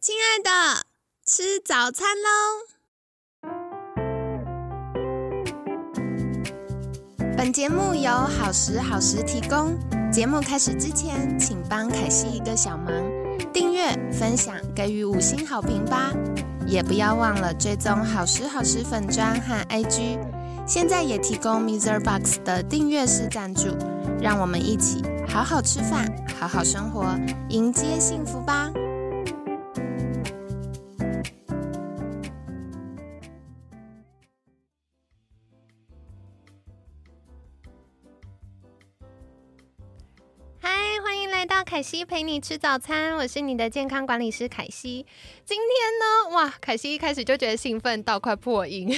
亲爱的，吃早餐喽！本节目由好时好时提供。节目开始之前，请帮凯西一个小忙，订阅、分享、给予五星好评吧！也不要忘了追踪好时好时粉砖和 IG。现在也提供 Mr. Box 的订阅式赞助，让我们一起好好吃饭，好好生活，迎接幸福吧！凯西陪你吃早餐，我是你的健康管理师凯西。今天呢，哇，凯西一开始就觉得兴奋到快破音。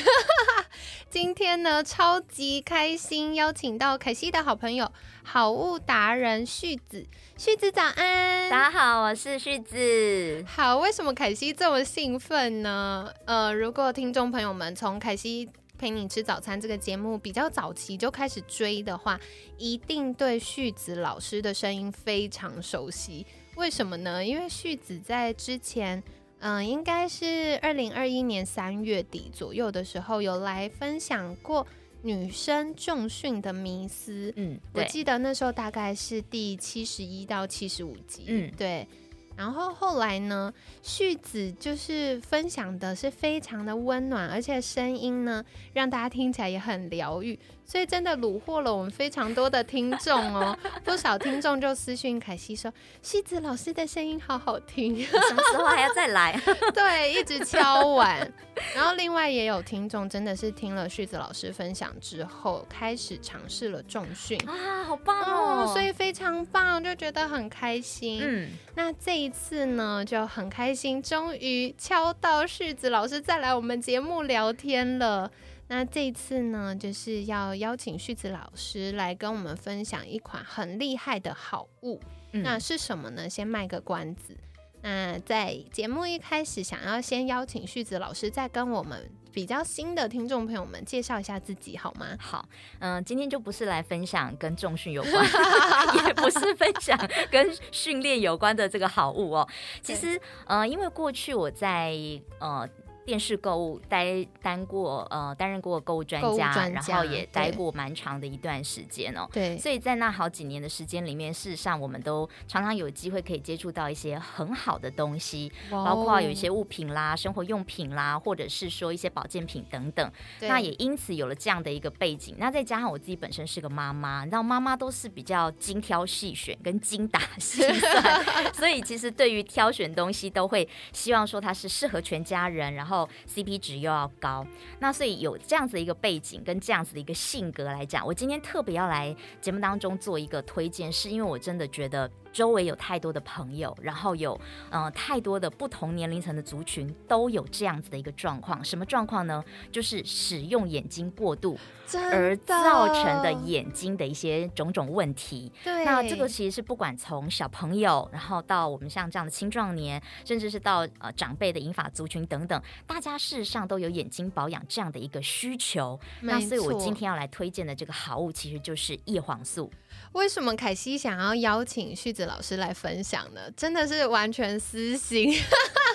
今天呢，超级开心，邀请到凯西的好朋友好物达人旭子。旭子早安，大家好，我是旭子。好，为什么凯西这么兴奋呢？呃，如果听众朋友们从凯西陪你吃早餐这个节目比较早期就开始追的话，一定对旭子老师的声音非常熟悉。为什么呢？因为旭子在之前，嗯，应该是二零二一年三月底左右的时候，有来分享过女生重训的迷思。嗯，我记得那时候大概是第七十一到七十五集。嗯，对。然后后来呢，旭子就是分享的是非常的温暖，而且声音呢让大家听起来也很疗愈，所以真的虏获了我们非常多的听众哦。不少听众就私讯凯西说，旭子老师的声音好好听，什么时候还要再来？对，一直敲碗。然后另外也有听众真的是听了旭子老师分享之后，开始尝试了重训啊，好棒哦！所以非常棒，就觉得很开心。嗯，那这一次呢，就很开心，终于敲到旭子老师再来我们节目聊天了。那这一次呢，就是要邀请旭子老师来跟我们分享一款很厉害的好物。那是什么呢？先卖个关子。那在节目一开始，想要先邀请旭子老师，再跟我们比较新的听众朋友们介绍一下自己，好吗？好，嗯，今天就不是来分享跟重训有关，也不是分享跟训练有关的这个好物哦。其实，呃，因为过去我在呃。电视购物待担过呃担任过购物专家，然后也待过蛮长的一段时间哦。对，所以在那好几年的时间里面，事实上我们都常常有机会可以接触到一些很好的东西，包括有一些物品啦、生活用品啦，或者是说一些保健品等等。那也因此有了这样的一个背景。那再加上我自己本身是个妈妈，你知道妈妈都是比较精挑细选跟精打细算，所以其实对于挑选东西都会希望说它是适合全家人，然后。后 CP 值又要高，那所以有这样子的一个背景跟这样子的一个性格来讲，我今天特别要来节目当中做一个推荐，是因为我真的觉得。周围有太多的朋友，然后有呃太多的不同年龄层的族群都有这样子的一个状况。什么状况呢？就是使用眼睛过度而造成的眼睛的一些种种问题。对，那这个其实是不管从小朋友，然后到我们像这样的青壮年，甚至是到呃长辈的银发族群等等，大家事实上都有眼睛保养这样的一个需求。那所以我今天要来推荐的这个好物，其实就是叶黄素。为什么凯西想要邀请旭子老师来分享呢？真的是完全私心，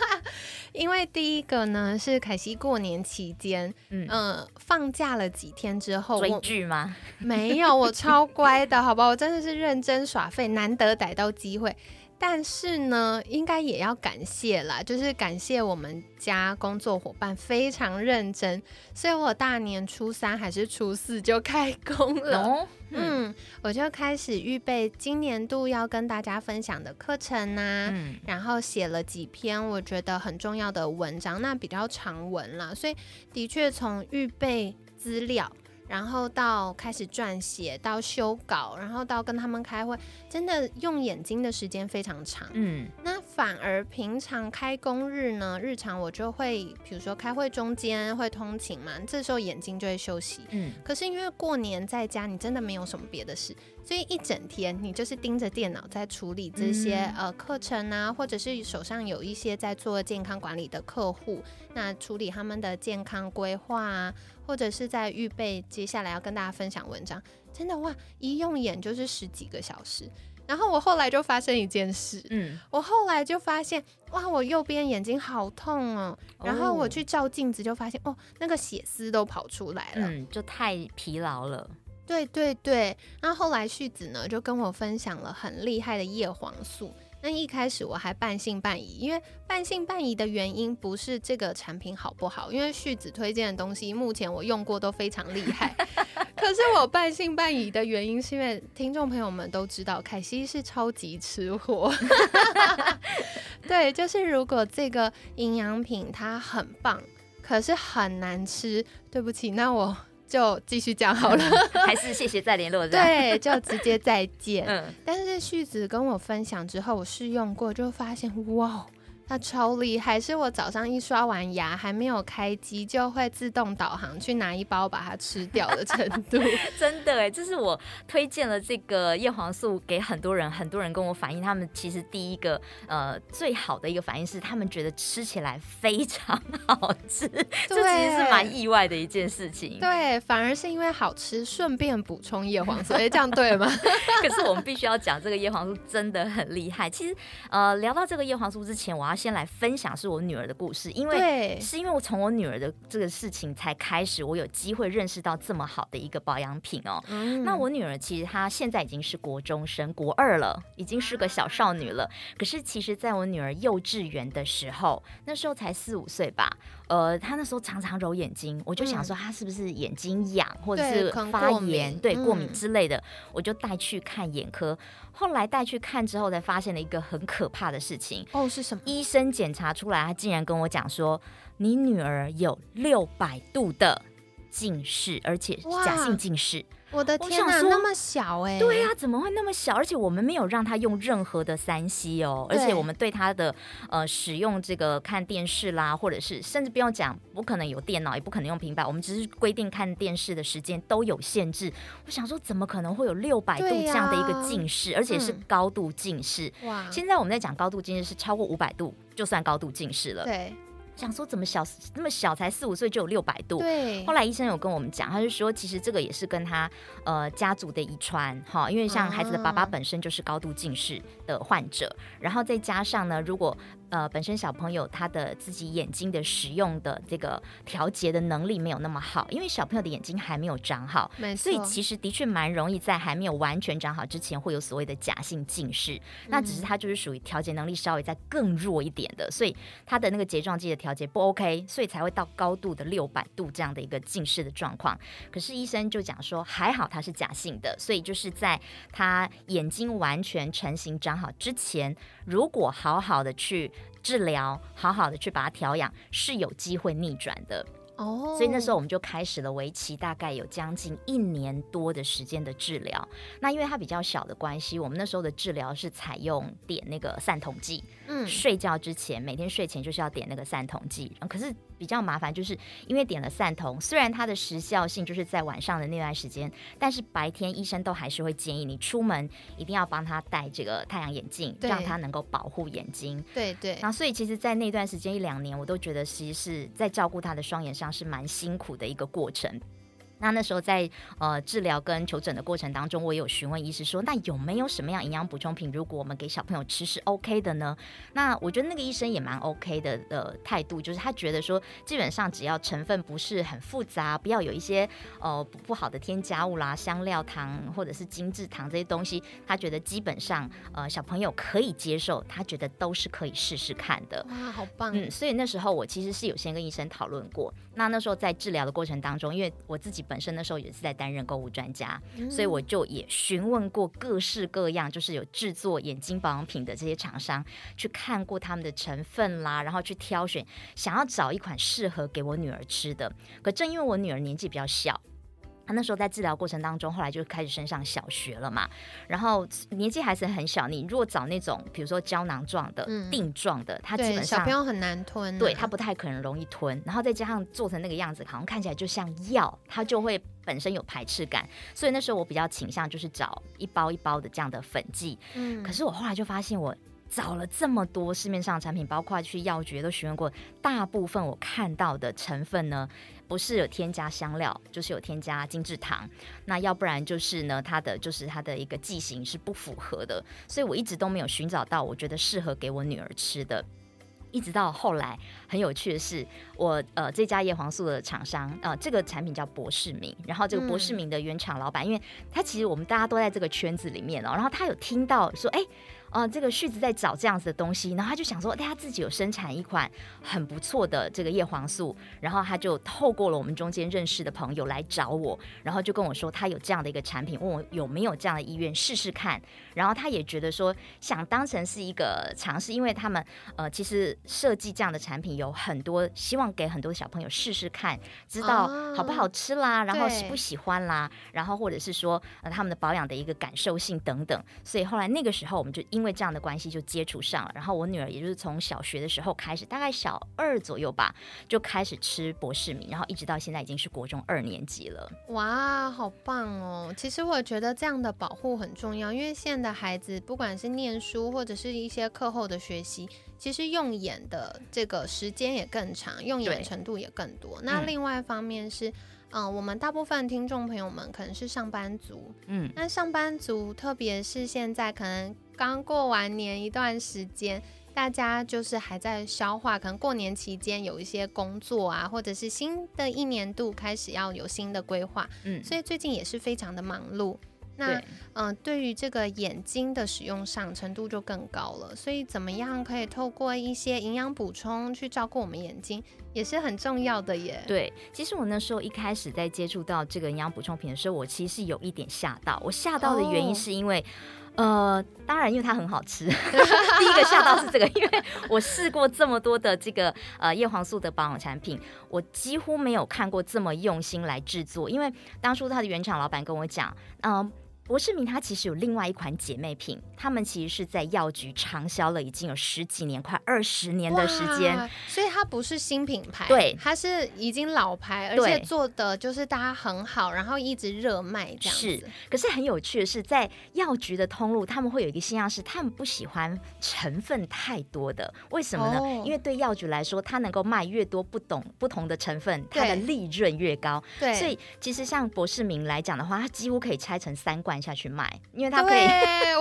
因为第一个呢是凯西过年期间，嗯，放假了几天之后追剧吗？没有，我超乖的，好吧，我真的是认真耍废，难得逮到机会。但是呢，应该也要感谢啦，就是感谢我们家工作伙伴非常认真，所以我大年初三还是初四就开工了。嗯，我就开始预备今年度要跟大家分享的课程呐，然后写了几篇我觉得很重要的文章，那比较长文了，所以的确从预备资料。然后到开始撰写，到修稿，然后到跟他们开会，真的用眼睛的时间非常长。嗯，那反而平常开工日呢，日常我就会，比如说开会中间会通勤嘛，这时候眼睛就会休息。嗯，可是因为过年在家，你真的没有什么别的事，所以一整天你就是盯着电脑在处理这些呃课程啊，或者是手上有一些在做健康管理的客户，那处理他们的健康规划啊，或者是在预备接下来要跟大家分享文章，真的哇，一用眼就是十几个小时。然后我后来就发生一件事，嗯，我后来就发现，哇，我右边眼睛好痛哦。然后我去照镜子，就发现，哦，那个血丝都跑出来了，嗯，就太疲劳了。对对对。那后来旭子呢，就跟我分享了很厉害的叶黄素。那一开始我还半信半疑，因为半信半疑的原因不是这个产品好不好，因为旭子推荐的东西目前我用过都非常厉害。可是我半信半疑的原因是因为听众朋友们都知道，凯西是超级吃货。对，就是如果这个营养品它很棒，可是很难吃，对不起，那我。就继续讲好了，还是谢谢再联络。对，就直接再见。嗯，但是旭子跟我分享之后，我试用过，就发现哇。它超厉害，是我早上一刷完牙还没有开机，就会自动导航去拿一包把它吃掉的程度。真的哎，这是我推荐了这个叶黄素给很多人，很多人跟我反映，他们其实第一个呃最好的一个反应是，他们觉得吃起来非常好吃。这其实是蛮意外的一件事情。对，反而是因为好吃，顺便补充叶黄素，哎，这样对吗？可是我们必须要讲，这个叶黄素真的很厉害。其实呃，聊到这个叶黄素之前，我要。先来分享是我女儿的故事，因为是因为我从我女儿的这个事情才开始，我有机会认识到这么好的一个保养品哦。那我女儿其实她现在已经是国中生，国二了，已经是个小少女了。可是其实在我女儿幼稚园的时候，那时候才四五岁吧。呃，她那时候常常揉眼睛，我就想说她是不是眼睛痒或者是发炎，对过敏之类的，我就带去看眼科。后来带去看之后，才发现了一个很可怕的事情。哦，是什么？医生检查出来，他竟然跟我讲说，你女儿有六百度的近视，而且假性近视。我的天哪，那么小哎！对啊，怎么会那么小？而且我们没有让他用任何的三 C 哦，而且我们对他的呃使用这个看电视啦，或者是甚至不用讲，不可能有电脑，也不可能用平板，我们只是规定看电视的时间都有限制。我想说，怎么可能会有六百度这样的一个近视，而且是高度近视？哇！现在我们在讲高度近视是超过五百度就算高度近视了。对。想说怎么小那么小才四五岁就有六百度？对。后来医生有跟我们讲，他就说其实这个也是跟他呃家族的遗传哈，因为像孩子的爸爸本身就是高度近视的患者，然后再加上呢，如果呃，本身小朋友他的自己眼睛的使用的这个调节的能力没有那么好，因为小朋友的眼睛还没有长好，所以其实的确蛮容易在还没有完全长好之前会有所谓的假性近视。那只是他就是属于调节能力稍微再更弱一点的，所以他的那个睫状肌的调节不 OK，所以才会到高度的六百度这样的一个近视的状况。可是医生就讲说还好他是假性的，所以就是在他眼睛完全成型长好之前，如果好好的去。治疗好好的去把它调养是有机会逆转的哦，所以那时候我们就开始了为期大概有将近一年多的时间的治疗。那因为它比较小的关系，我们那时候的治疗是采用点那个散瞳剂，嗯，睡觉之前每天睡前就是要点那个散瞳剂，可是。比较麻烦，就是因为点了散瞳，虽然它的时效性就是在晚上的那段时间，但是白天医生都还是会建议你出门一定要帮他戴这个太阳眼镜，让他能够保护眼睛。对对。然后，所以其实，在那段时间一两年，我都觉得其实是在照顾他的双眼上是蛮辛苦的一个过程。那那时候在呃治疗跟求诊的过程当中，我也有询问医师说，那有没有什么样营养补充品，如果我们给小朋友吃是 OK 的呢？那我觉得那个医生也蛮 OK 的的态度，就是他觉得说，基本上只要成分不是很复杂，不要有一些呃不好的添加物啦、香料糖或者是精制糖这些东西，他觉得基本上呃小朋友可以接受，他觉得都是可以试试看的。哇，好棒！嗯，所以那时候我其实是有先跟医生讨论过。那那时候在治疗的过程当中，因为我自己。本身那时候也是在担任购物专家，所以我就也询问过各式各样，就是有制作眼睛保养品的这些厂商，去看过他们的成分啦，然后去挑选，想要找一款适合给我女儿吃的。可正因为我女儿年纪比较小。他那时候在治疗过程当中，后来就开始升上小学了嘛。然后年纪还是很小，你如果找那种比如说胶囊状的、定状的，他基本上小朋友很难吞，对他不太可能容易吞。然后再加上做成那个样子，好像看起来就像药，它就会本身有排斥感。所以那时候我比较倾向就是找一包一包的这样的粉剂。嗯，可是我后来就发现我。找了这么多市面上的产品，包括去药局都询问过，大部分我看到的成分呢，不是有添加香料，就是有添加精制糖，那要不然就是呢，它的就是它的一个剂型是不符合的，所以我一直都没有寻找到我觉得适合给我女儿吃的，一直到后来很有趣的是，我呃这家叶黄素的厂商呃这个产品叫博士明，然后这个博士明的原厂老板，因为他其实我们大家都在这个圈子里面哦，然后他有听到说哎。呃，这个旭子在找这样子的东西，然后他就想说，哎他自己有生产一款很不错的这个叶黄素，然后他就透过了我们中间认识的朋友来找我，然后就跟我说他有这样的一个产品，问我有没有这样的意愿试试看。然后他也觉得说想当成是一个尝试，因为他们呃其实设计这样的产品有很多希望给很多小朋友试试看，知道好不好吃啦，然后喜不喜欢啦，然后或者是说呃他们的保养的一个感受性等等。所以后来那个时候我们就因为这样的关系就接触上了，然后我女儿也就是从小学的时候开始，大概小二左右吧，就开始吃博士米，然后一直到现在已经是国中二年级了。哇，好棒哦！其实我觉得这样的保护很重要，因为现在的孩子不管是念书或者是一些课后的学习，其实用眼的这个时间也更长，用眼程度也更多。那另外一方面是。嗯，我们大部分听众朋友们可能是上班族，嗯，那上班族，特别是现在可能刚过完年一段时间，大家就是还在消化，可能过年期间有一些工作啊，或者是新的一年度开始要有新的规划，嗯，所以最近也是非常的忙碌。那嗯，对于这个眼睛的使用上程度就更高了，所以怎么样可以透过一些营养补充去照顾我们眼睛，也是很重要的耶。对，其实我那时候一开始在接触到这个营养补充品的时候，我其实是有一点吓到。我吓到的原因是因为，呃，当然因为它很好吃。第一个吓到是这个，因为我试过这么多的这个呃叶黄素的保养产品，我几乎没有看过这么用心来制作。因为当初他的原厂老板跟我讲，嗯。博士明它其实有另外一款姐妹品，他们其实是在药局畅销了已经有十几年，快二十年的时间，所以它不是新品牌，对，它是已经老牌，而且做的就是大家很好，然后一直热卖这样是，可是很有趣的是，在药局的通路，他们会有一个现象是，他们不喜欢成分太多的，为什么呢？因为对药局来说，它能够卖越多不懂不同的成分，它的利润越高。对，所以其实像博士明来讲的话，它几乎可以拆成三罐。下去卖，因为它可以。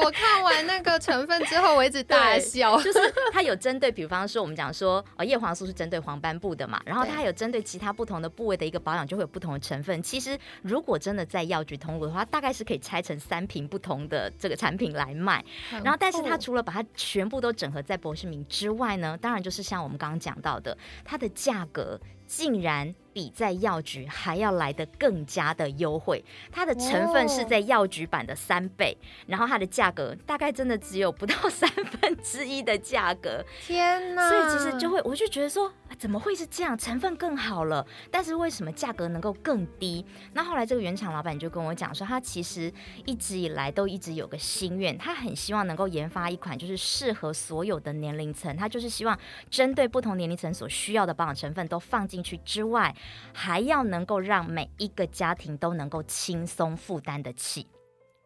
我看完那个成分之后，我一直大笑。就是它有针对，比方说我们讲说，呃，叶黄素是针对黄斑部的嘛，然后它有针对其他不同的部位的一个保养，就会有不同的成分。其实如果真的在药局通路的话，大概是可以拆成三瓶不同的这个产品来卖。然后，但是它除了把它全部都整合在博士明之外呢，当然就是像我们刚刚讲到的，它的价格。竟然比在药局还要来的更加的优惠，它的成分是在药局版的三倍，然后它的价格大概真的只有不到三分之一的价格。天哪！所以其实就会，我就觉得说，怎么会是这样？成分更好了，但是为什么价格能够更低？那后来这个原厂老板就跟我讲说，他其实一直以来都一直有个心愿，他很希望能够研发一款就是适合所有的年龄层，他就是希望针对不同年龄层所需要的保养成分都放进。去之外，还要能够让每一个家庭都能够轻松负担得起。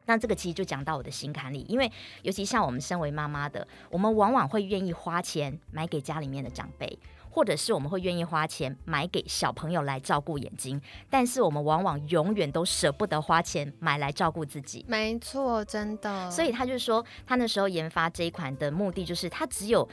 那这个其实就讲到我的心坎里，因为尤其像我们身为妈妈的，我们往往会愿意花钱买给家里面的长辈，或者是我们会愿意花钱买给小朋友来照顾眼睛，但是我们往往永远都舍不得花钱买来照顾自己。没错，真的。所以他就说，他那时候研发这一款的目的就是，他只有。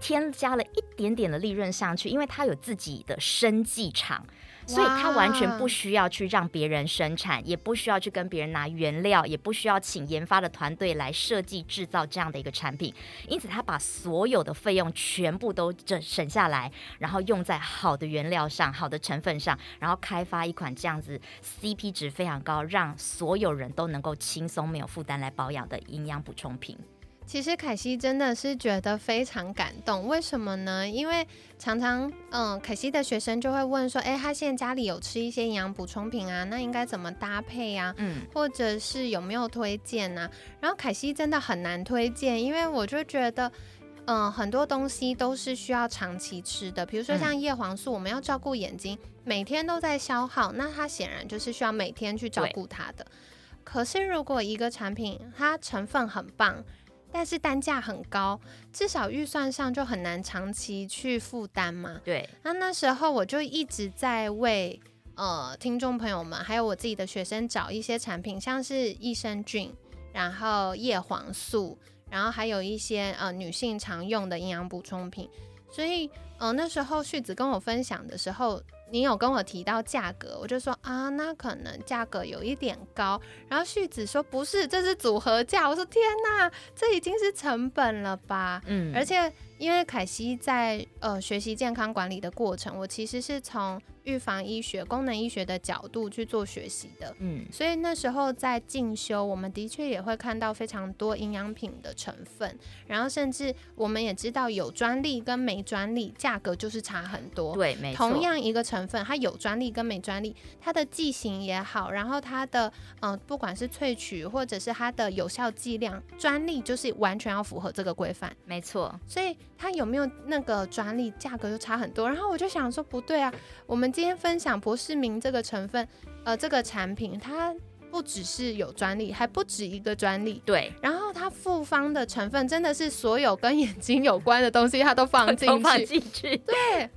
添加了一点点的利润上去，因为他有自己的生技厂，所以他完全不需要去让别人生产，也不需要去跟别人拿原料，也不需要请研发的团队来设计制造这样的一个产品。因此，他把所有的费用全部都省省下来，然后用在好的原料上、好的成分上，然后开发一款这样子 CP 值非常高，让所有人都能够轻松没有负担来保养的营养补充品。其实凯西真的是觉得非常感动，为什么呢？因为常常，嗯，凯西的学生就会问说，哎，他现在家里有吃一些营养补充品啊，那应该怎么搭配啊？嗯，或者是有没有推荐啊？然后凯西真的很难推荐，因为我就觉得，嗯，很多东西都是需要长期吃的，比如说像叶黄素，我们要照顾眼睛，每天都在消耗，那它显然就是需要每天去照顾它的。可是如果一个产品它成分很棒，但是单价很高，至少预算上就很难长期去负担嘛。对，那那时候我就一直在为呃听众朋友们，还有我自己的学生找一些产品，像是益生菌，然后叶黄素，然后还有一些呃女性常用的营养补充品。所以呃那时候旭子跟我分享的时候。你有跟我提到价格，我就说啊，那可能价格有一点高。然后旭子说不是，这是组合价。我说天哪，这已经是成本了吧？嗯，而且因为凯西在呃学习健康管理的过程，我其实是从。预防医学、功能医学的角度去做学习的，嗯，所以那时候在进修，我们的确也会看到非常多营养品的成分，然后甚至我们也知道有专利跟没专利价格就是差很多，对，没错。同样一个成分，它有专利跟没专利，它的剂型也好，然后它的嗯，不管是萃取或者是它的有效剂量，专利就是完全要符合这个规范，没错。所以它有没有那个专利，价格就差很多。然后我就想说，不对啊，我们。今天分享博士明这个成分，呃，这个产品它不只是有专利，还不止一个专利。对，然后它复方的成分真的是所有跟眼睛有关的东西，它都放 进去。放进去。对。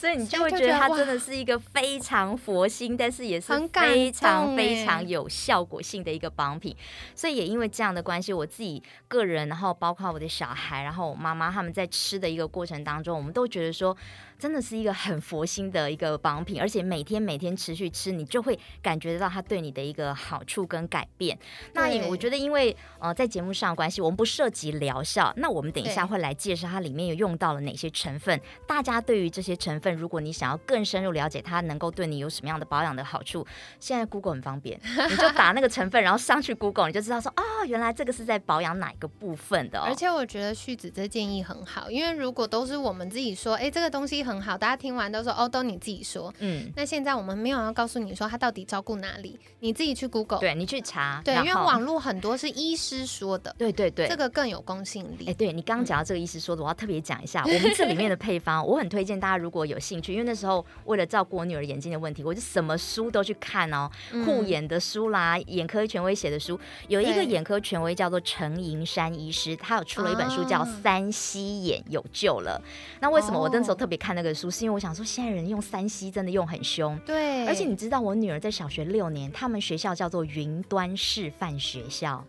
所以你就会觉得它真的是一个非常佛心，但是也是非常非常有效果性的一个保养品。所以也因为这样的关系，我自己个人，然后包括我的小孩，然后我妈妈他们在吃的一个过程当中，我们都觉得说，真的是一个很佛心的一个保养品，而且每天每天持续吃，你就会感觉得到它对你的一个好处跟改变。那我觉得，因为呃在节目上关系，我们不涉及疗效，那我们等一下会来介绍它里面有用到了哪些成分。大家对于这些成分，如果你想要更深入了解它能够对你有什么样的保养的好处，现在 Google 很方便，你就打那个成分，然后上去 Google，你就知道说，哦，原来这个是在保养哪一个部分的。而且我觉得旭子这建议很好，因为如果都是我们自己说，哎，这个东西很好，大家听完都说，哦，都你自己说，嗯，那现在我们没有要告诉你说他到底照顾哪里，你自己去 Google，对你去查，对，因为网络很多是医师说的，对对对，这个更有公信力。哎，对你刚刚讲到这个医师说的，我要特别讲一下，我们这里面的配方，我很推荐大家如果有兴趣。因为那时候为了照顾我女儿眼睛的问题，我就什么书都去看哦，护眼的书啦，眼科权威写的书，有一个眼科权威叫做陈银山医师，他有出了一本书叫《三西眼有救了》。那为什么我那时候特别看那个书？是因为我想说，现在人用三 C 真的用很凶。对，而且你知道，我女儿在小学六年，他们学校叫做云端示范学校，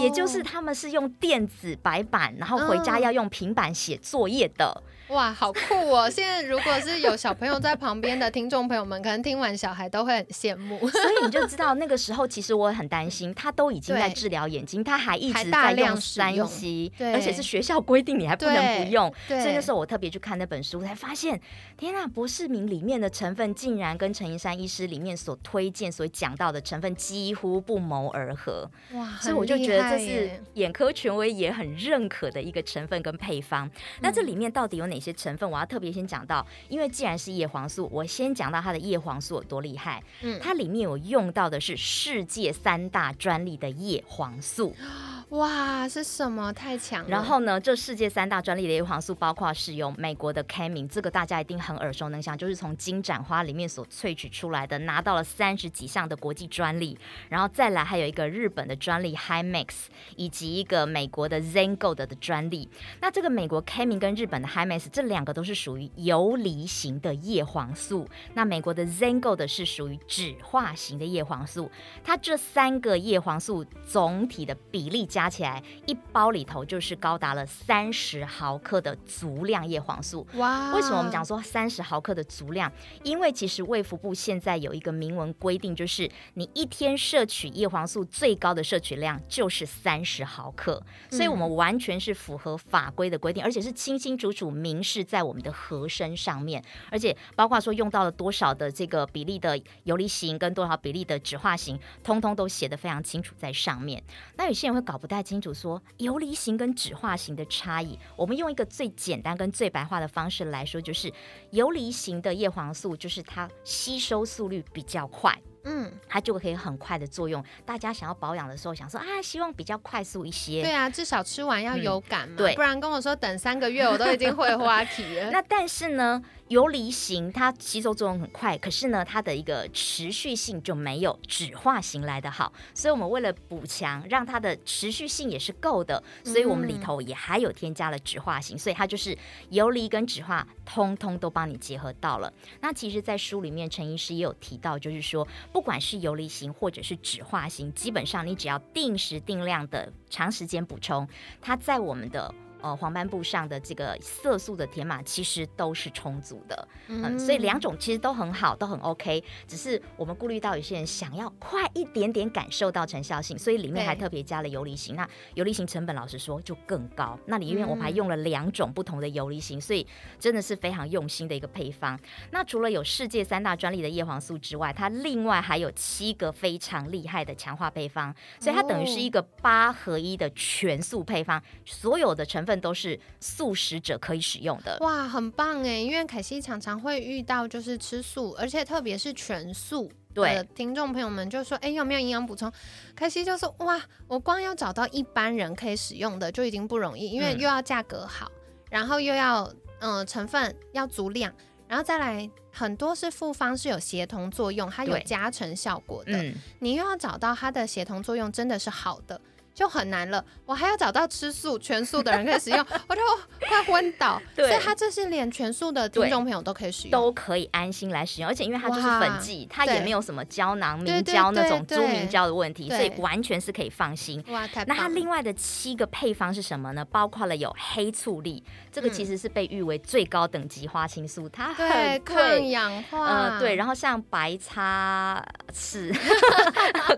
也就是他们是用电子白板，然后回家要用平板写作业的。哇，好酷哦！现在如果是有小朋友在旁边的听众朋友们，可能听完小孩都会很羡慕。所以你就知道那个时候，其实我很担心，他都已经在治疗眼睛，他还一直在用三 C，而且是学校规定你还不能不用。所以那时候我特别去看那本书，才发现，天啊，博士明里面的成分竟然跟陈一山医师里面所推荐、所讲到的成分几乎不谋而合。哇，所以我就觉得这是眼科权威也很认可的一个成分跟配方。那这里面到底有哪？哪些成分我要特别先讲到，因为既然是叶黄素，我先讲到它的叶黄素有多厉害。嗯，它里面有用到的是世界三大专利的叶黄素。哇，是什么？太强！然后呢，这世界三大专利的叶黄素包括是用美国的 c a m i n 这个大家一定很耳熟能详，就是从金盏花里面所萃取出来的，拿到了三十几项的国际专利。然后再来还有一个日本的专利 High Max，以及一个美国的 Zen Gold 的专利。那这个美国 c a m i n 跟日本的 High Max 这两个都是属于游离型的叶黄素，那美国的 Zen Gold 是属于酯化型的叶黄素。它这三个叶黄素总体的比例。加起来一包里头就是高达了三十毫克的足量叶黄素。哇！为什么我们讲说三十毫克的足量？因为其实卫福部现在有一个明文规定，就是你一天摄取叶黄素最高的摄取量就是三十毫克。所以我们完全是符合法规的规定，而且是清清楚楚明示在我们的盒身上面，而且包括说用到了多少的这个比例的游离型跟多少比例的酯化型，通通都写的非常清楚在上面。那有些人会搞不。不太清楚说游离型跟酯化型的差异。我们用一个最简单跟最白话的方式来说，就是游离型的叶黄素就是它吸收速率比较快。嗯，它就可以很快的作用。大家想要保养的时候，想说啊，希望比较快速一些。对啊，至少吃完要有感嘛，对，不然跟我说等三个月，我都已经会花体了。那但是呢？游离型它吸收作用很快，可是呢，它的一个持续性就没有酯化型来的好。所以我们为了补强，让它的持续性也是够的，所以我们里头也还有添加了酯化型，所以它就是游离跟酯化通通都帮你结合到了。那其实，在书里面陈医师也有提到，就是说，不管是游离型或者是酯化型，基本上你只要定时定量的长时间补充，它在我们的。呃，黄斑部上的这个色素的填满其实都是充足的，嗯，所以两种其实都很好，都很 OK。只是我们顾虑到有些人想要快一点点感受到成效性，所以里面还特别加了游离型。那游离型成本老实说就更高。那里面我们还用了两种不同的游离型，所以真的是非常用心的一个配方。那除了有世界三大专利的叶黄素之外，它另外还有七个非常厉害的强化配方，所以它等于是一个八合一的全素配方，所有的成分都是素食者可以使用的哇，很棒哎！因为凯西常常会遇到就是吃素，而且特别是全素对听众朋友们就说：“哎，有没有营养补充？”凯西就说：“哇，我光要找到一般人可以使用的就已经不容易，因为又要价格好，然后又要嗯成分要足量，然后再来很多是复方是有协同作用，它有加成效果的。你又要找到它的协同作用真的是好的。”就很难了，我还要找到吃素全素的人可以使用，我就快昏倒。所以它这是连全素的听众朋友都可以使用，都可以安心来使用，而且因为它就是粉剂，它也没有什么胶囊、明胶那种猪明胶的问题，所以完全是可以放心。哇，太那它另外的七个配方是什么呢？包括了有黑醋栗，这个其实是被誉为最高等级花青素，它很抗氧化。嗯，对。然后像白叉是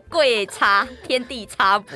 贵 叉、天地叉补。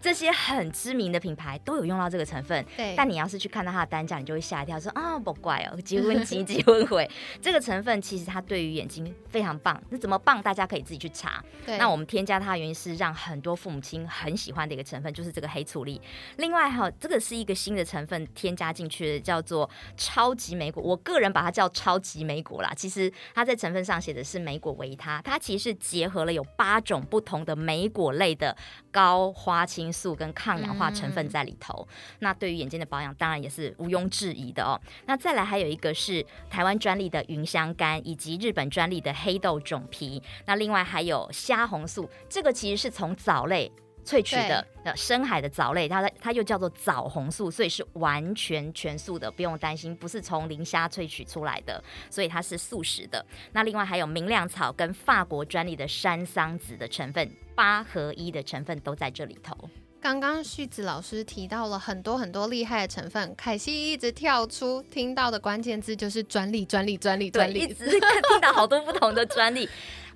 这些很知名的品牌都有用到这个成分，对。但你要是去看到它的单价，你就会吓一跳，说啊，不怪哦，结婚急，结婚回。这个成分其实它对于眼睛非常棒，那怎么棒？大家可以自己去查。对。那我们添加它的原因是让很多父母亲很喜欢的一个成分，就是这个黑醋栗。另外哈，这个是一个新的成分添加进去的，叫做超级莓果。我个人把它叫超级莓果啦。其实它在成分上写的是莓果维他，它其实是结合了有八种不同的莓果类的高花青。素跟抗氧化成分在里头，那对于眼睛的保养当然也是毋庸置疑的哦。那再来还有一个是台湾专利的云香干，以及日本专利的黑豆种皮。那另外还有虾红素，这个其实是从藻类萃取的，呃，深海的藻类，它它又叫做藻红素，所以是完全全素的，不用担心，不是从磷虾萃取出来的，所以它是素食的。那另外还有明亮草跟法国专利的山桑子的成分。八合一的成分都在这里头。刚刚旭子老师提到了很多很多厉害的成分，凯西一直跳出听到的关键字就是专利，专利，专利，专利，一直 听到好多不同的专利。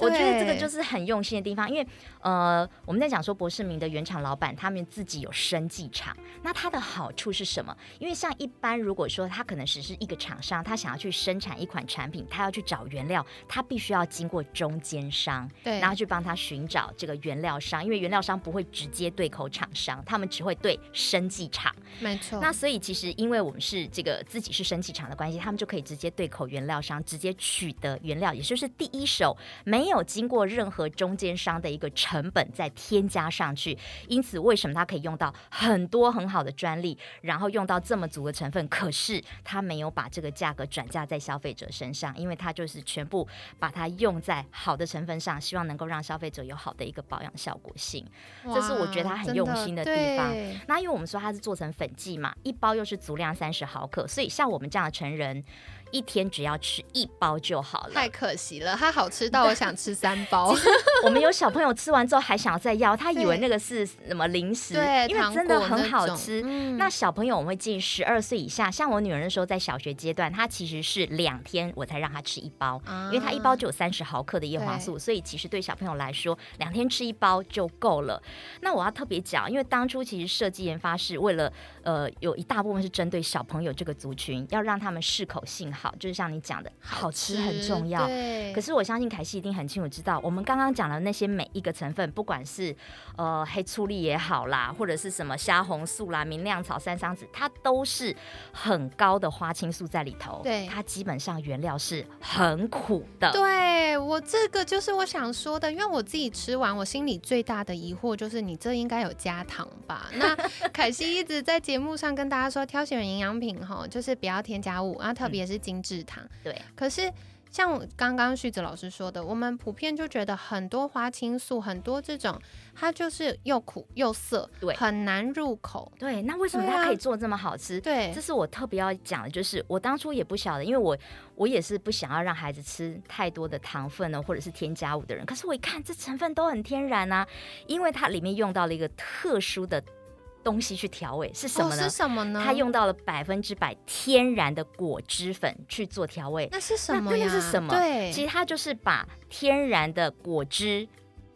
我觉得这个就是很用心的地方，因为呃，我们在讲说博士明的原厂老板他们自己有生技厂，那它的好处是什么？因为像一般如果说他可能只是一个厂商，他想要去生产一款产品，他要去找原料，他必须要经过中间商，对，然后去帮他寻找这个原料商，因为原料商不会直接对口厂商，他们只会对生技厂，没错。那所以其实因为我们是这个自己是生技厂的关系，他们就可以直接对口原料商，直接取得原料，也就是第一手没。没有经过任何中间商的一个成本再添加上去，因此为什么它可以用到很多很好的专利，然后用到这么足的成分？可是它没有把这个价格转嫁在消费者身上，因为它就是全部把它用在好的成分上，希望能够让消费者有好的一个保养效果性。这是我觉得它很用心的地方。那因为我们说它是做成粉剂嘛，一包又是足量三十毫克，所以像我们这样的成人。一天只要吃一包就好了，太可惜了，它好吃到我想吃三包。我们有小朋友吃完之后还想要再要，他以为那个是什么零食，对，因为真的很好吃。那小朋友我们会建议十二岁以下，像我女儿那时候在小学阶段，她其实是两天我才让她吃一包，因为她一包就有三十毫克的叶黄素，所以其实对小朋友来说，两天吃一包就够了。那我要特别讲，因为当初其实设计研发是为了，呃，有一大部分是针对小朋友这个族群，要让他们适口性好。就是像你讲的，好吃很重要。对。可是我相信凯西一定很清楚知道，我们刚刚讲的那些每一个成分，不管是呃黑醋栗也好啦，或者是什么虾红素啦、明亮草、三桑子，它都是很高的花青素在里头。对。它基本上原料是很苦的。对我这个就是我想说的，因为我自己吃完，我心里最大的疑惑就是，你这应该有加糖吧？那凯西一直在节目上跟大家说，挑选营养品哈，就是不要添加物啊，特别是精制糖。对。可是像刚刚旭子老师说的，我们普遍就觉得很多花青素，很多这种，它就是又苦又涩，对，很难入口。对。那为什么它可以做这么好吃？对，这是我特别要讲的，就是我当初也不晓得，因为我我也是不想要让孩子吃太多的糖分呢，或者是添加物的人。可是我一看，这成分都很天然啊，因为它里面用到了一个特殊的。东西去调味是什么呢？是什么呢？它用到了百分之百天然的果汁粉去做调味。那是什么呀？是什么？对，其实它就是把天然的果汁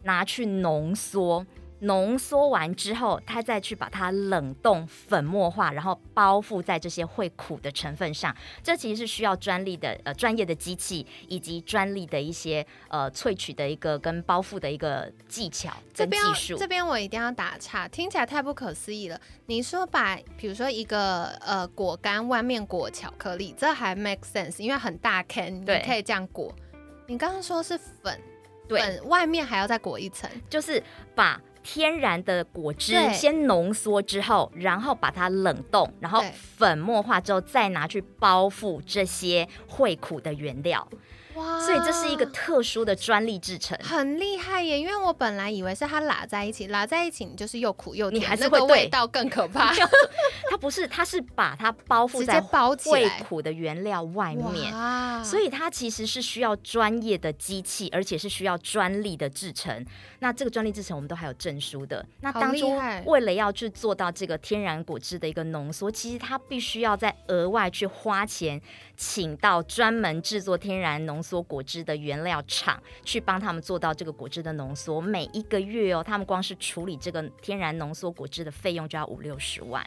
拿去浓缩。浓缩完之后，他再去把它冷冻粉末化，然后包覆在这些会苦的成分上。这其实是需要专利的呃专业的机器以及专利的一些呃萃取的一个跟包覆的一个技巧跟技术。这边我一定要打岔，听起来太不可思议了。你说把比如说一个呃果干外面裹巧克力，这还 make sense，因为很大 can，你可以这样裹。你刚刚说是粉，粉外面还要再裹一层，就是把。天然的果汁先浓缩之后，然后把它冷冻，然后粉末化之后，再拿去包覆这些会苦的原料。哇！所以这是一个特殊的专利制成，很厉害耶！因为我本来以为是它拉在一起，拉在一起你就是又苦又甜，你还是会味道更可怕。它不是，它是把它包覆在会苦的原料外面，所以它其实是需要专业的机器，而且是需要专利的制成。那这个专利制成我们都还有证书的。那当初为了要去做到这个天然果汁的一个浓缩，其实它必须要再额外去花钱，请到专门制作天然浓。缩果汁的原料厂去帮他们做到这个果汁的浓缩，每一个月哦，他们光是处理这个天然浓缩果汁的费用就要五六十万。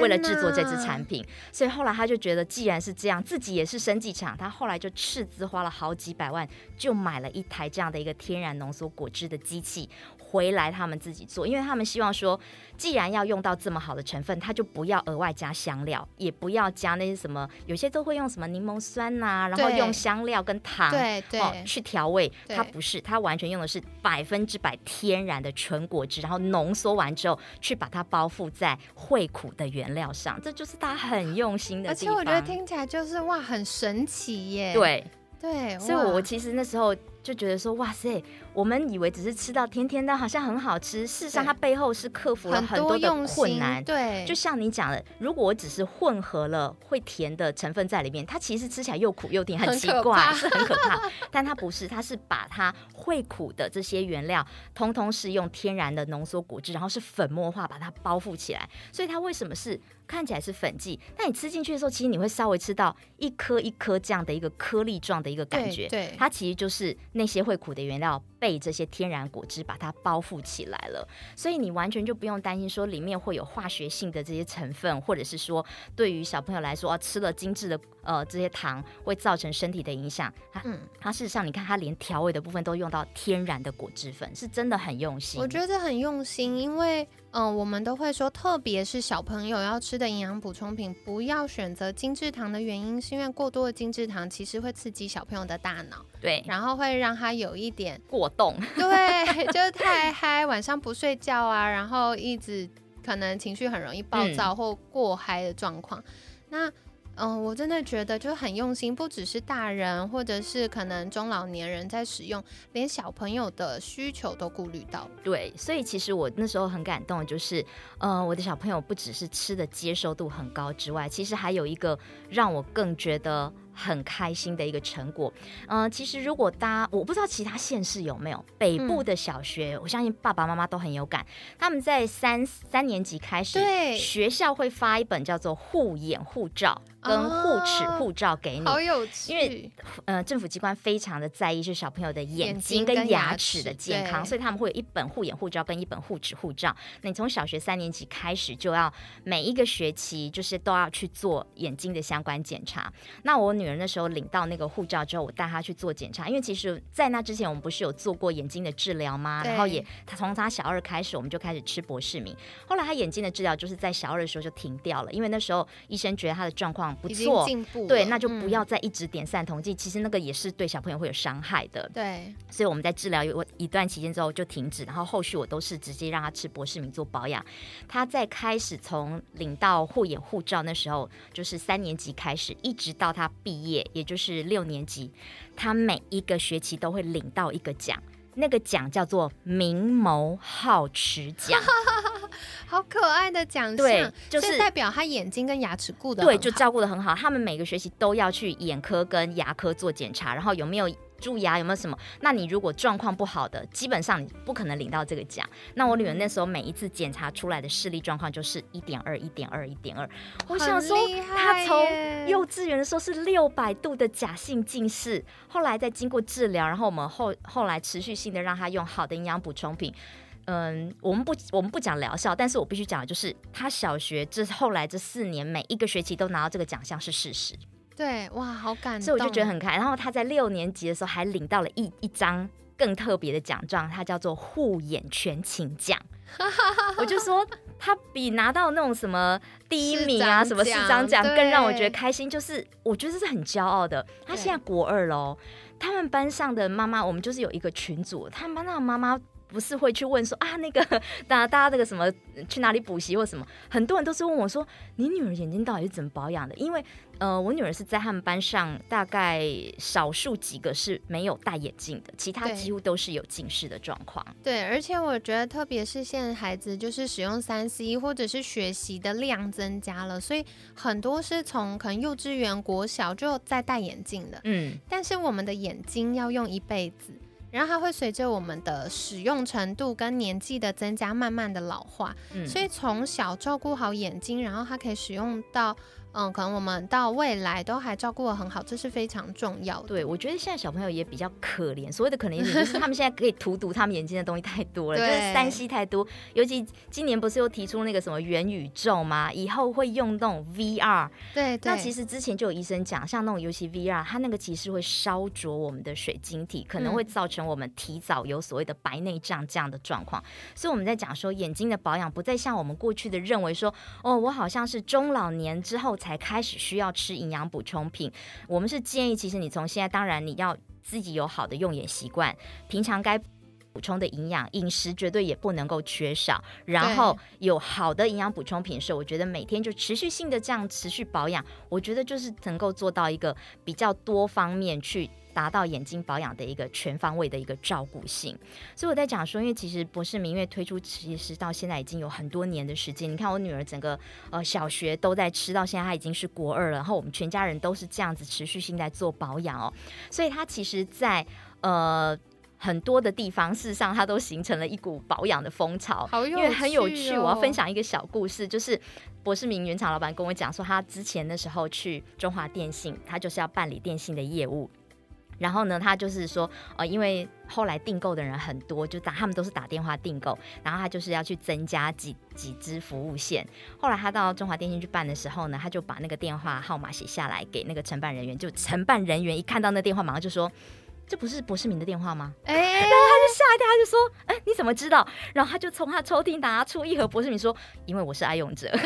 为了制作这支产品，所以后来他就觉得，既然是这样，自己也是生技厂，他后来就斥资花了好几百万，就买了一台这样的一个天然浓缩果汁的机器。回来他们自己做，因为他们希望说，既然要用到这么好的成分，他就不要额外加香料，也不要加那些什么，有些都会用什么柠檬酸呐，然后用香料跟糖对对去调味。它不是，它完全用的是百分之百天然的纯果汁，然后浓缩完之后去把它包覆在会苦的原料上，这就是它很用心的地方。而且我觉得听起来就是哇，很神奇耶。对对，所以我其实那时候就觉得说，哇塞。我们以为只是吃到甜甜的，好像很好吃。事实上，它背后是克服了很多的困难。对，就像你讲的，如果我只是混合了会甜的成分在里面，它其实吃起来又苦又甜，很奇怪，是很可怕。但它不是，它是把它会苦的这些原料，通通是用天然的浓缩果汁，然后是粉末化把它包覆起来。所以它为什么是看起来是粉剂？但你吃进去的时候，其实你会稍微吃到一颗一颗这样的一个颗粒状的一个感觉。对，它其实就是那些会苦的原料。被这些天然果汁把它包覆起来了，所以你完全就不用担心说里面会有化学性的这些成分，或者是说对于小朋友来说，吃了精致的呃这些糖会造成身体的影响。它嗯，它事实上你看它连调味的部分都用到天然的果汁粉，是真的很用心。我觉得很用心，因为。嗯，我们都会说，特别是小朋友要吃的营养补充品，不要选择精制糖的原因，是因为过多的精制糖其实会刺激小朋友的大脑，对，然后会让他有一点过动，对，就是太嗨，晚上不睡觉啊，然后一直可能情绪很容易暴躁或过嗨的状况，那。嗯，我真的觉得就很用心，不只是大人，或者是可能中老年人在使用，连小朋友的需求都顾虑到。对，所以其实我那时候很感动，就是，呃，我的小朋友不只是吃的接受度很高之外，其实还有一个让我更觉得。很开心的一个成果，嗯，其实如果大家我不知道其他县市有没有北部的小学，我相信爸爸妈妈都很有感。他们在三三年级开始，对学校会发一本叫做护眼护照跟护齿护照给你，好有趣。因为呃政府机关非常的在意是小朋友的眼睛跟牙齿的健康，所以他们会有一本护眼护照跟一本护齿护照。那你从小学三年级开始就要每一个学期就是都要去做眼睛的相关检查。那我。女儿那时候领到那个护照之后，我带她去做检查，因为其实，在那之前我们不是有做过眼睛的治疗吗？然后也，她从她小二开始，我们就开始吃博士明。后来她眼睛的治疗就是在小二的时候就停掉了，因为那时候医生觉得她的状况不错，对，那就不要再一直点散瞳剂，其实那个也是对小朋友会有伤害的。对，所以我们在治疗有一段期间之后就停止，然后后续我都是直接让她吃博士明做保养。她在开始从领到护眼护照那时候，就是三年级开始，一直到她毕业，也就是六年级，他每一个学期都会领到一个奖，那个奖叫做明眸皓齿奖，好可爱的奖项，对，就是代表他眼睛跟牙齿顾的，对，就照顾的很好。他们每个学期都要去眼科跟牙科做检查，然后有没有？蛀牙有没有什么？那你如果状况不好的，基本上你不可能领到这个奖。那我女儿那时候每一次检查出来的视力状况就是一点二、一点二、一点二。我想说，她从幼稚园的时候是六百度的假性近视，后来再经过治疗，然后我们后后来持续性的让她用好的营养补充品。嗯，我们不我们不讲疗效，但是我必须讲的就是，她小学这后来这四年每一个学期都拿到这个奖项是事实。对，哇，好感动！所以我就觉得很开然后他在六年级的时候还领到了一一张更特别的奖状，它叫做护眼全勤奖。我就说 他比拿到那种什么第一名啊、什么市长奖更让我觉得开心，就是我觉得是很骄傲的。他现在国二喽，他们班上的妈妈，我们就是有一个群组，他们班上的妈妈。不是会去问说啊，那个 大大家那个什么去哪里补习或什么？很多人都是问我说，你女儿眼睛到底是怎么保养的？因为呃，我女儿是在他们班上大概少数几个是没有戴眼镜的，其他几乎都是有近视的状况。对，而且我觉得特别是现在孩子就是使用三 C 或者是学习的量增加了，所以很多是从可能幼稚园、国小就在戴眼镜的。嗯，但是我们的眼睛要用一辈子。然后它会随着我们的使用程度跟年纪的增加，慢慢的老化。嗯，所以从小照顾好眼睛，然后它可以使用到。嗯，可能我们到未来都还照顾的很好，这是非常重要的。对，我觉得现在小朋友也比较可怜，所谓的可怜就是他们现在可以荼毒他们眼睛的东西太多了，就是三 C 太多。尤其今年不是又提出那个什么元宇宙吗？以后会用那种 VR。对，那其实之前就有医生讲，像那种尤其 VR，它那个其实会烧灼我们的水晶体，可能会造成我们提早有所谓的白内障这样的状况。所以我们在讲说眼睛的保养，不再像我们过去的认为说，哦，我好像是中老年之后。才开始需要吃营养补充品，我们是建议，其实你从现在，当然你要自己有好的用眼习惯，平常该补充的营养饮食绝对也不能够缺少，然后有好的营养补充品的时候，我觉得每天就持续性的这样持续保养，我觉得就是能够做到一个比较多方面去。达到眼睛保养的一个全方位的一个照顾性，所以我在讲说，因为其实博士明月推出，其实到现在已经有很多年的时间。你看我女儿整个呃小学都在吃，到现在她已经是国二了，然后我们全家人都是这样子持续性在做保养哦。所以她其实，在呃很多的地方，事实上它都形成了一股保养的风潮，因为很有趣。我要分享一个小故事，就是博士明原厂老板跟我讲说，他之前的时候去中华电信，他就是要办理电信的业务。然后呢，他就是说，呃，因为后来订购的人很多，就打他们都是打电话订购，然后他就是要去增加几几支服务线。后来他到中华电信去办的时候呢，他就把那个电话号码写下来给那个承办人员，就承办人员一看到那电话，马上就说。这不是博士明的电话吗？哎，然后他就吓一跳，他就说：“哎，你怎么知道？”然后他就从他抽屉拿出一盒博士明，说：“因为我是爱用者。”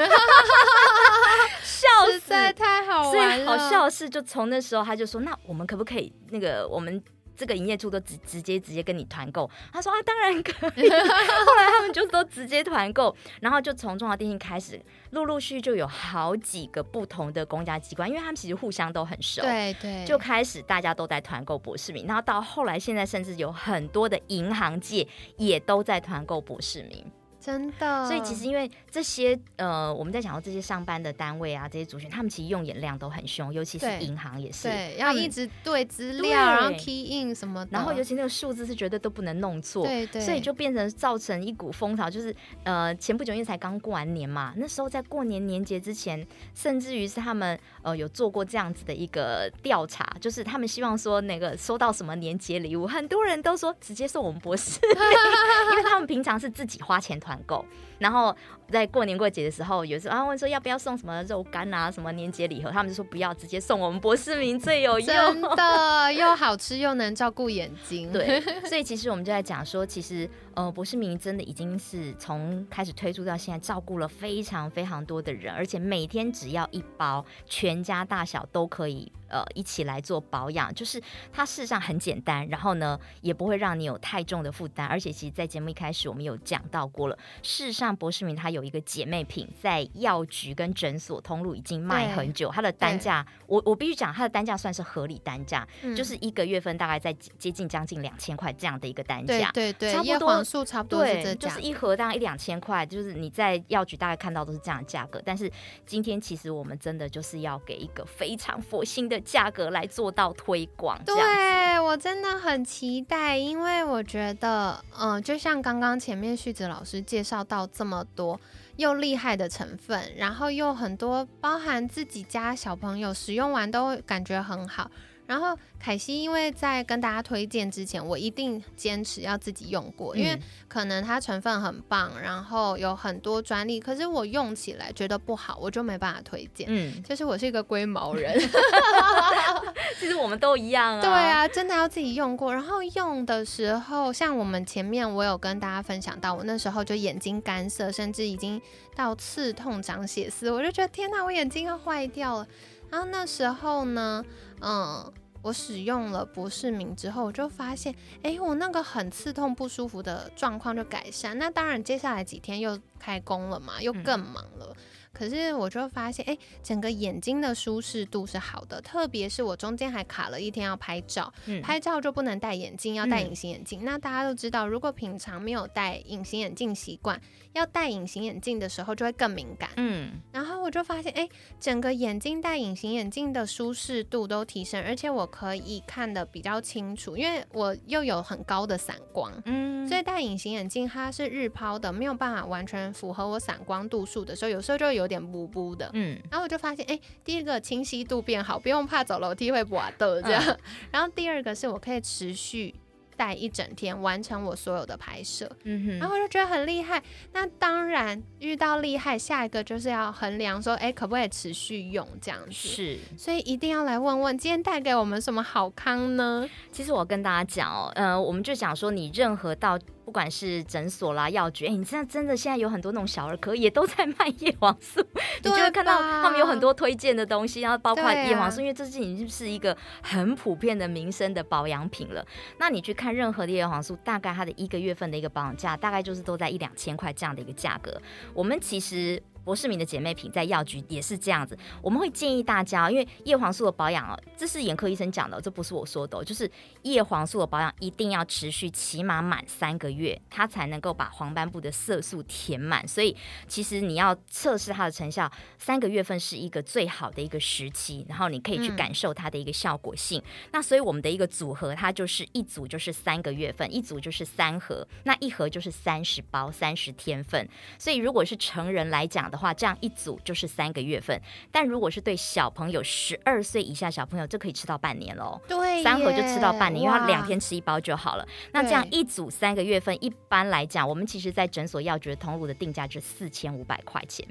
笑死，太好玩了！好笑是，就从那时候他就说：“那我们可不可以那个我们？”这个营业处都直直接直接跟你团购，他说啊，当然可以。后来他们就都直接团购，然后就从中华电信开始，陆陆续就有好几个不同的公家机关，因为他们其实互相都很熟，对对，就开始大家都在团购博士明，然后到后来现在甚至有很多的银行界也都在团购博士明。真的，所以其实因为这些呃，我们在讲到这些上班的单位啊，这些族群，他们其实用眼量都很凶，尤其是银行也是，对，要一直对资料，然后 key in 什么的，然后尤其那个数字是绝对都不能弄错，对对，所以就变成造成一股风潮，就是呃，前不久因为才刚过完年嘛，那时候在过年年节之前，甚至于是他们呃有做过这样子的一个调查，就是他们希望说那个收到什么年节礼物，很多人都说直接送我们博士，因为他们平常是自己花钱团购。然后在过年过节的时候，有时候啊问说要不要送什么肉干啊，什么年节礼盒，他们就说不要，直接送我们博士明最有用，真的 又好吃又能照顾眼睛。对，所以其实我们就在讲说，其实呃博士明真的已经是从开始推出到现在，照顾了非常非常多的人，而且每天只要一包，全家大小都可以。呃，一起来做保养，就是它事实上很简单，然后呢，也不会让你有太重的负担，而且其实，在节目一开始我们有讲到过了，事实上博士明它有一个姐妹品，在药局跟诊所通路已经卖很久，它的单价，我我必须讲，它的单价算是合理单价，就是一个月份大概在接近将近两千块这样的一个单价，对对，差不多数差不多对，就是一盒大概一两千块，就是你在药局大概看到都是这样的价格，但是今天其实我们真的就是要给一个非常佛心的。价格来做到推广，对我真的很期待，因为我觉得，嗯，就像刚刚前面旭子老师介绍到这么多又厉害的成分，然后又很多包含自己家小朋友使用完都感觉很好。然后凯西，因为在跟大家推荐之前，我一定坚持要自己用过，因为可能它成分很棒，然后有很多专利，可是我用起来觉得不好，我就没办法推荐。嗯，就是我是一个龟毛人。其实我们都一样啊。对啊，真的要自己用过。然后用的时候，像我们前面我有跟大家分享到，我那时候就眼睛干涩，甚至已经到刺痛、长血丝，我就觉得天哪，我眼睛要坏掉了。然后那时候呢？嗯，我使用了博士明之后，我就发现，哎，我那个很刺痛不舒服的状况就改善。那当然，接下来几天又开工了嘛，又更忙了。可是我就发现，哎，整个眼睛的舒适度是好的，特别是我中间还卡了一天要拍照，拍照就不能戴眼镜，要戴隐形眼镜。那大家都知道，如果平常没有戴隐形眼镜习惯，要戴隐形眼镜的时候就会更敏感。嗯，然后我就发现，哎，整个眼睛戴隐形眼镜的舒适度都提升，而且我可以看得比较清楚，因为我又有很高的散光。嗯，所以戴隐形眼镜它是日抛的，没有办法完全符合我散光度数的时候，有时候就有。点补补的，嗯，然后我就发现，哎，第一个清晰度变好，不用怕走楼梯会滑的这样。然后第二个是我可以持续戴一整天，完成我所有的拍摄，嗯哼。然后我就觉得很厉害。那当然遇到厉害，下一个就是要衡量说，哎，可不可以持续用这样子？是，所以一定要来问问，今天带给我们什么好康呢？其实我跟大家讲哦，呃，我们就讲说，你任何到。不管是诊所啦、药局，哎，你现在真的现在有很多那种小儿科也都在卖叶黄素，你就会看到他们有很多推荐的东西，然后包括叶黄素，因为这是已经是一个很普遍的民生的保养品了。那你去看任何的叶黄素，大概它的一个月份的一个保养价，大概就是都在一两千块这样的一个价格。我们其实。博士明的姐妹品在药局也是这样子，我们会建议大家，因为叶黄素的保养哦，这是眼科医生讲的，这不是我说的，就是叶黄素的保养一定要持续起码满三个月，它才能够把黄斑部的色素填满。所以其实你要测试它的成效，三个月份是一个最好的一个时期，然后你可以去感受它的一个效果性。那所以我们的一个组合，它就是一组就是三个月份，一组就是三盒，那一盒就是三十包，三十天份。所以如果是成人来讲的。的话，这样一组就是三个月份，但如果是对小朋友十二岁以下小朋友，就可以吃到半年喽。对，三盒就吃到半年，因为他两天吃一包就好了。那这样一组三个月份，一般来讲，我们其实在诊所药局通路的定价就是四千五百块钱。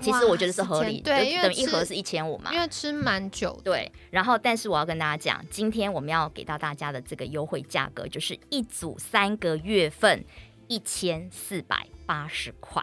其实我觉得是合理，对，因为一盒是一千五嘛，因为吃蛮久。对，然后但是我要跟大家讲，今天我们要给到大家的这个优惠价格，就是一组三个月份一千四百八十块。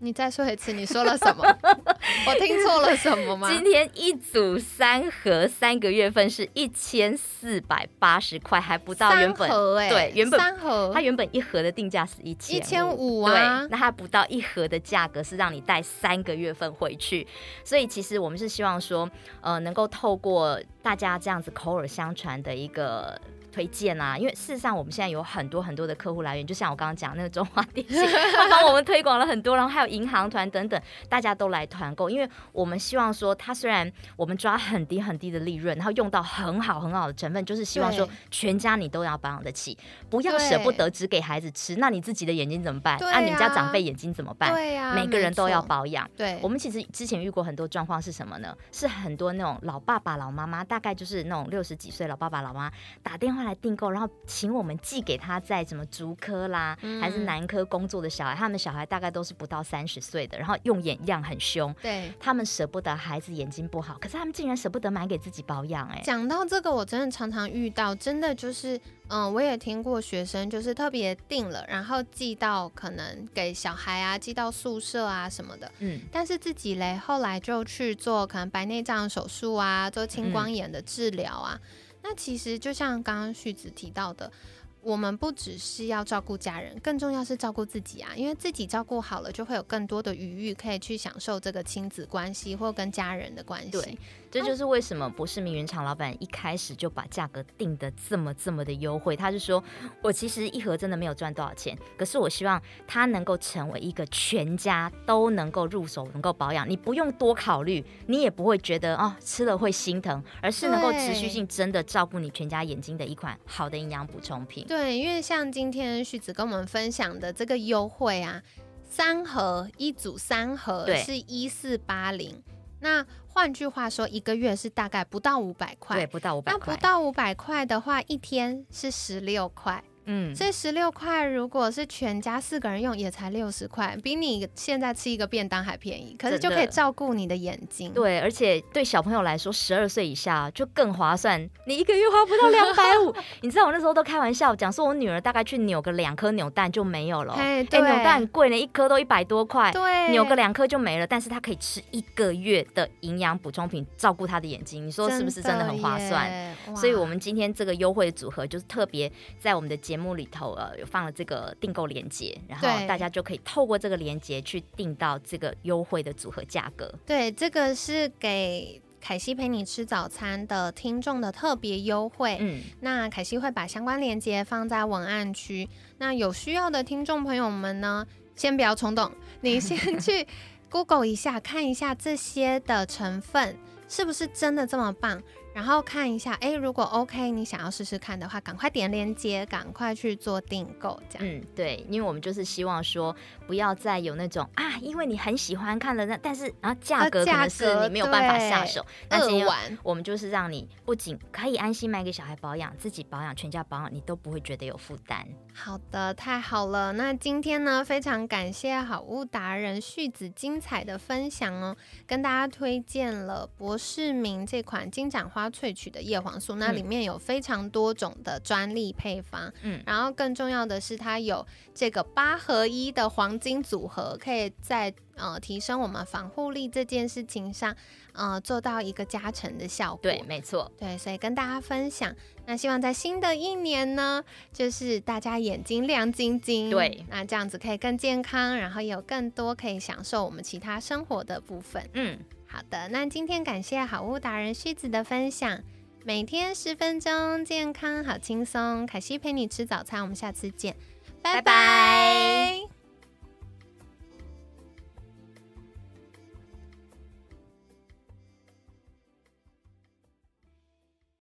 你再说一次，你说了什么？我听错了什么吗？今天一组三盒三个月份是一千四百八十块，还不到原本对原本三盒，它原本一盒的定价是一千一千五啊，对那它不到一盒的价格是让你带三个月份回去，所以其实我们是希望说，呃，能够透过大家这样子口耳相传的一个。推荐啊，因为事实上我们现在有很多很多的客户来源，就像我刚刚讲那个中华电信，他帮我们推广了很多，然后还有银行团等等，大家都来团购，因为我们希望说，它虽然我们抓很低很低的利润，然后用到很好很好的成分，就是希望说全家你都要保养得起，不要舍不得只给孩子吃，那你自己的眼睛怎么办？那你们家长辈眼睛怎么办？对呀，每个人都要保养。对，我们其实之前遇过很多状况是什么呢？是很多那种老爸爸、老妈妈，大概就是那种六十几岁老爸爸、老妈打电话来订购，然后请我们寄给他在什么竹科啦，还是男科工作的小孩，他们小孩大概都是不到三十岁的，然后用眼样很凶，对他们舍不得孩子眼睛不好，可是他们竟然舍不得买给自己保养。哎，讲到这个，我真的常常遇到，真的就是，嗯，我也听过学生就是特别定了，然后寄到可能给小孩啊，寄到宿舍啊什么的，嗯，但是自己嘞后来就去做可能白内障手术啊，做青光眼的治疗啊，那其实就像刚刚旭子提到的。我们不只是要照顾家人，更重要是照顾自己啊！因为自己照顾好了，就会有更多的余裕可以去享受这个亲子关系或跟家人的关系。对，这就是为什么博士名媛厂老板一开始就把价格定的这么这么的优惠。他是说我其实一盒真的没有赚多少钱，可是我希望它能够成为一个全家都能够入手、能够保养，你不用多考虑，你也不会觉得哦吃了会心疼，而是能够持续性真的照顾你全家眼睛的一款好的营养补充品。对，因为像今天旭子跟我们分享的这个优惠啊，三盒一组三盒是一四八零，那换句话说，一个月是大概不到五百块，对，不到五百块。那不到五百块的话，一天是十六块。嗯，所以十六块，如果是全家四个人用，也才六十块，比你现在吃一个便当还便宜。可是就可以照顾你的眼睛。对，而且对小朋友来说，十二岁以下就更划算。你一个月花不到两百五，你知道我那时候都开玩笑讲说，我女儿大概去扭个两颗扭蛋就没有了。哎，扭蛋很贵呢，一颗都一百多块。对，扭个两颗就没了，但是她可以吃一个月的营养补充品，照顾她的眼睛。你说是不是真的很划算？所以我们今天这个优惠组合就是特别在我们的节目里头呃。有放了这个订购链接，然后大家就可以透过这个链接去订到这个优惠的组合价格。对，这个是给凯西陪你吃早餐的听众的特别优惠。嗯，那凯西会把相关链接放在文案区。那有需要的听众朋友们呢，先不要冲动，你先去 Google 一下，看一下这些的成分是不是真的这么棒。然后看一下，哎，如果 OK，你想要试试看的话，赶快点链接，赶快去做订购，这样。嗯，对，因为我们就是希望说，不要再有那种啊，因为你很喜欢看了，那但是然后价格可能是你没有办法下手。那今天我们就是让你不仅可以安心买给小孩保养，自己保养，全家保养，你都不会觉得有负担。好的，太好了。那今天呢，非常感谢好物达人旭子精彩的分享哦，跟大家推荐了博士明这款金盏花。萃取的叶黄素，那里面有非常多种的专利配方，嗯，然后更重要的是，它有这个八合一的黄金组合，可以在呃提升我们防护力这件事情上，呃做到一个加成的效果。对，没错，对，所以跟大家分享。那希望在新的一年呢，就是大家眼睛亮晶晶，对，那这样子可以更健康，然后有更多可以享受我们其他生活的部分，嗯。好的，那今天感谢好物达人旭子的分享，每天十分钟，健康好轻松。凯西陪你吃早餐，我们下次见，拜拜。